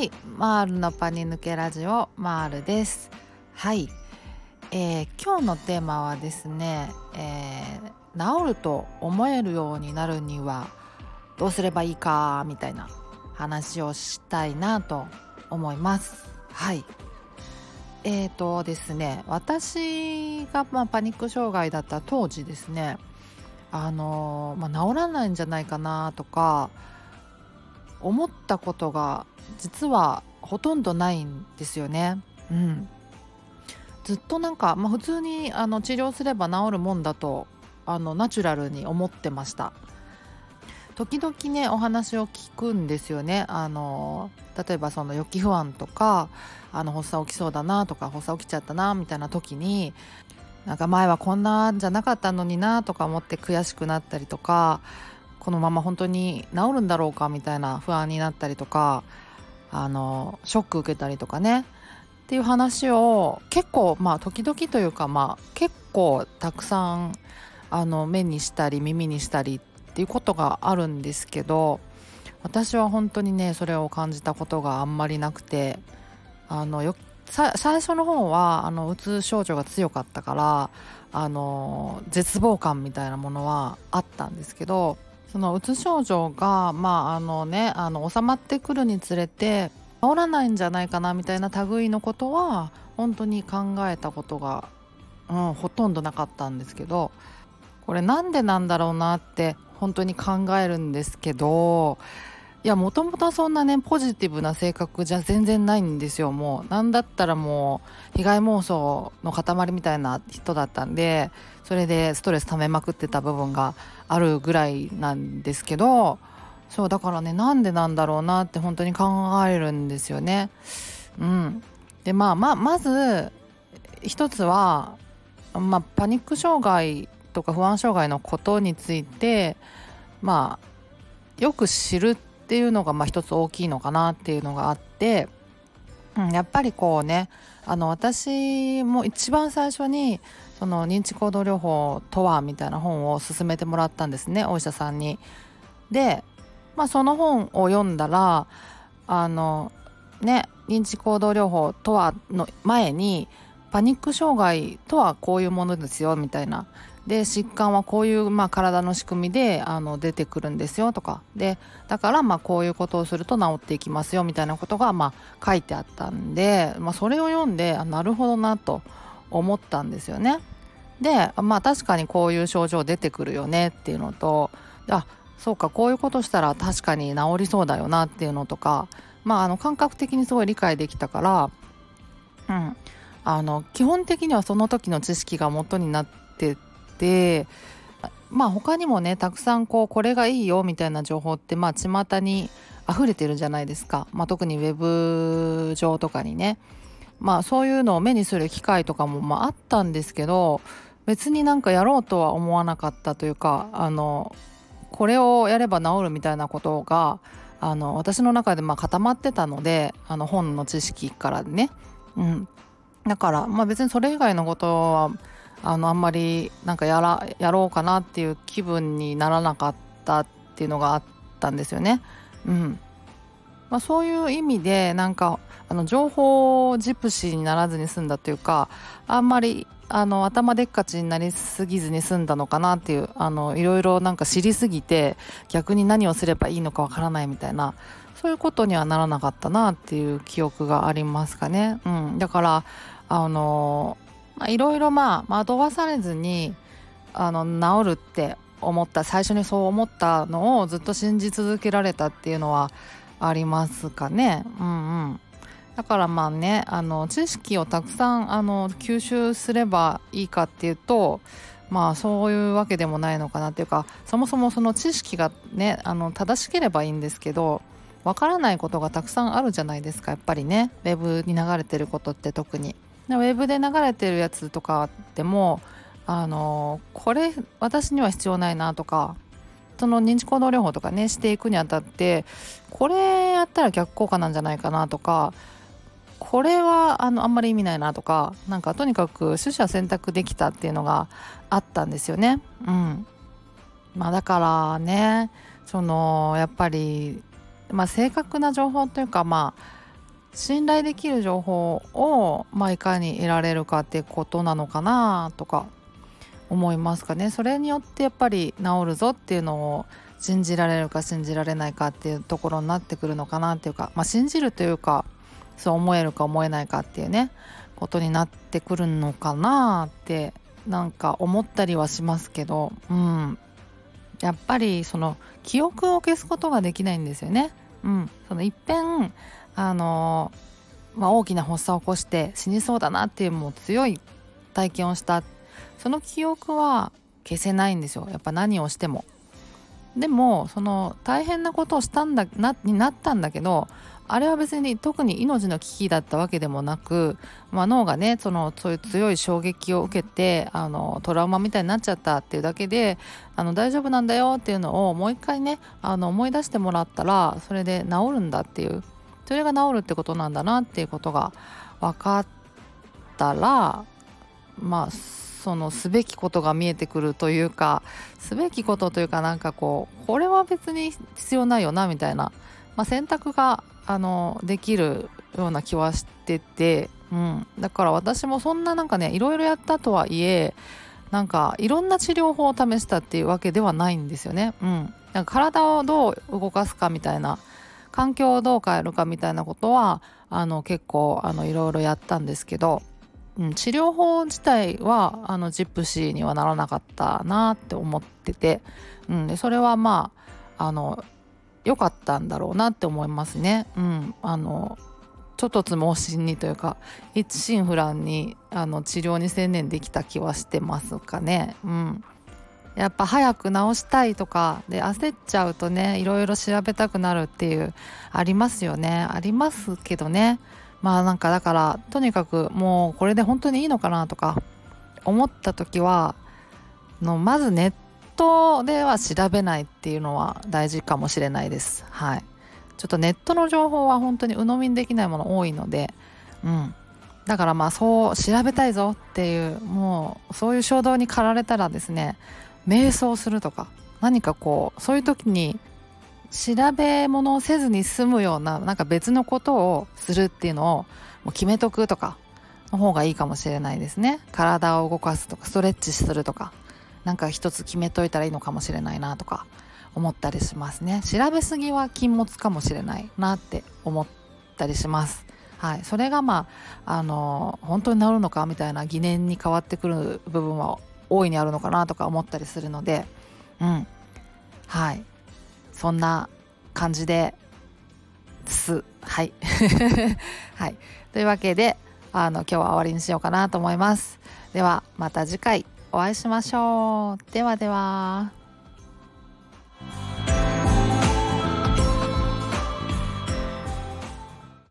はい。マールのパニ抜けラジオマールです。はい、えー、今日のテーマはですね、えー、治ると思えるようになるにはどうすればいいかみたいな話をしたいなと思います。はい。えーとですね私がまあパニック障害だった当時ですねあのまあ、治らないんじゃないかなとか思ったことが実はほとんどないんですよね。うん、ずっとなんか、まあ、普通にあの治療すれば治るもんだとあのナチュラルに思ってました。時々ねお話を聞くんですよね。あの例えばその予期不安とかあの発作起きそうだなとか発作起きちゃったなみたいな時になんか前はこんなんじゃなかったのになとか思って悔しくなったりとかこのまま本当に治るんだろうかみたいな不安になったりとかあのショック受けたりとかね。っていう話を結構まあ時々というかまあ結構たくさんあの目にしたり耳にしたりっていうことがあるんですけど私は本当にねそれを感じたことがあんまりなくてあのよ最初の方はあのうつ症状が強かったからあの絶望感みたいなものはあったんですけどそのうつ症状がまああのねあの収まってくるにつれて治らないんじゃないかなみたいな類のことは本当に考えたことが、うん、ほとんどなかったんですけどこれなんでなんだろうなって本当に考えるんですけどいやもともとそんなねポジティブな性格じゃ全然ないんですよもうなんだったらもう被害妄想の塊みたいな人だったんでそれでストレス溜めまくってた部分があるぐらいなんですけどそうだからねなんでなんだろうなって本当に考えるんですよね。うん、でまあまあまず一つは、まあ、パニック障害とか不安障害のことについてまあよく知るってっていうのがまあ一つ大きいのかなっていうのがあって、うん、やっぱりこうねあの私も一番最初にその認知行動療法とはみたいな本を勧めてもらったんですねお医者さんに。で、まあ、その本を読んだらあのね認知行動療法とはの前にパニック障害とはこういうものですよみたいなで疾患はこういう、まあ、体の仕組みであの出てくるんですよとかでだからまあこういうことをすると治っていきますよみたいなことがまあ書いてあったんで、まあ、それを読んであなるほどなと思ったんですよね。でまあ確かにこういう症状出てくるよねっていうのとあそうかこういうことしたら確かに治りそうだよなっていうのとかまああの感覚的にすごい理解できたからうんあの基本的にはその時の知識が元になっててまあ他にもねたくさんこうこれがいいよみたいな情報ってまあ巷に溢れてるじゃないですか、まあ、特にウェブ上とかにね。まあそういうのを目にする機会とかもまああったんですけど別になんかやろうとは思わなかったというかあのこれをやれば治るみたいなことがあの私の中でま固まってたのであの本の知識からね、うん、だからまあ別にそれ以外のことはあのあんまりなんかやらやろうかなっていう気分にならなかったっていうのがあったんですよね。うんまあ、そういう意味でなんかあの情報ジプシーにならずに済んだというかあんまりあの頭でっかちになりすぎずに済んだのかなっていうあのいろいろなんか知りすぎて逆に何をすればいいのかわからないみたいなそういうことにはならなかったなっていう記憶がありますかね。うん、だからあのいろいろまあ惑わされずにあの治るって思った最初にそう思ったのをずっと信じ続けられたっていうのはありますかね。うんうん、だからまあねあの知識をたくさんあの吸収すればいいかっていうとまあそういうわけでもないのかなっていうかそもそもその知識がねあの正しければいいんですけどわからないことがたくさんあるじゃないですかやっぱりねウェブに流れてることって特に。ウェブで流れてるやつとかでもあのこれ私には必要ないなとかその認知行動療法とかねしていくにあたってこれやったら逆効果なんじゃないかなとかこれはあのあんまり意味ないなとかなんかとにかく取捨選択できたっていうのがあったんですよね。うんまあ、だからねそのやっぱり、まあ、正確な情報というかまあ信頼できる情報を、まあ、いかに得られるかっていうことなのかなとか思いますかね。それによってやっぱり治るぞっていうのを信じられるか信じられないかっていうところになってくるのかなっていうか、まあ、信じるというかそう思えるか思えないかっていうねことになってくるのかなってなんか思ったりはしますけど、うん、やっぱりその記憶を消すことができないんですよね。うん、そのいっぺんあの、まあ、大きな発作を起こして死にそうだなっていうもう強い体験をした。その記憶は消せないんですよ。やっぱ何をしても。でもその大変なことをしたんだなになったんだけどあれは別に特に命の危機だったわけでもなく、まあ、脳がねそのそういう強い衝撃を受けてあのトラウマみたいになっちゃったっていうだけであの大丈夫なんだよっていうのをもう一回ねあの思い出してもらったらそれで治るんだっていう。それが治るってことなんだなっていうことが分かったらまあそのすべきことが見えてくるというかすべきことというかなんかこうこれは別に必要ないよなみたいな、まあ、選択があのできるような気はしてて、うん、だから私もそんななんかねいろいろやったとはいえなんかいろんな治療法を試したっていうわけではないんですよね。うん、なんか体をどう動かすかみたいな環境をどう変えるかみたいなことはあの結構あのいろいろやったんですけどうん、治療法自体はあのジップシーにはならなかったなって思ってて、うん、でそれはまああの良かったんだろうなって思いますね。うん、あのちょっとつ盲信にというか一心不乱にあの治療に専念できた気はしてますかね。うん、やっぱ早く治したいとかで焦っちゃうとねいろいろ調べたくなるっていうありますよね。ありますけどね。まあなんかだからとにかくもうこれで本当にいいのかなとか思った時はのまずネットでは調べないっていうのは大事かもしれないです。はい。ちょっとネットの情報は本当に鵜呑みにできないもの多いのでうん。だからまあそう調べたいぞっていうもうそういう衝動に駆られたらですね瞑想するとか何かこうそういう時に調べ物をせずに済むようななんか別のことをするっていうのをもう決めとくとかの方がいいかもしれないですね。体を動かすとかストレッチするとかなんか一つ決めといたらいいのかもしれないなとか思ったりしますね。調べすぎは禁物かもしれないなって思ったりします。はい。それがまああの本当に治るのかみたいな疑念に変わってくる部分は大いにあるのかなとか思ったりするのでうん。はい。そんな感じです。はい。はい。というわけであの今日は終わりにしようかなと思います。ではまた次回お会いしましょう。ではでは。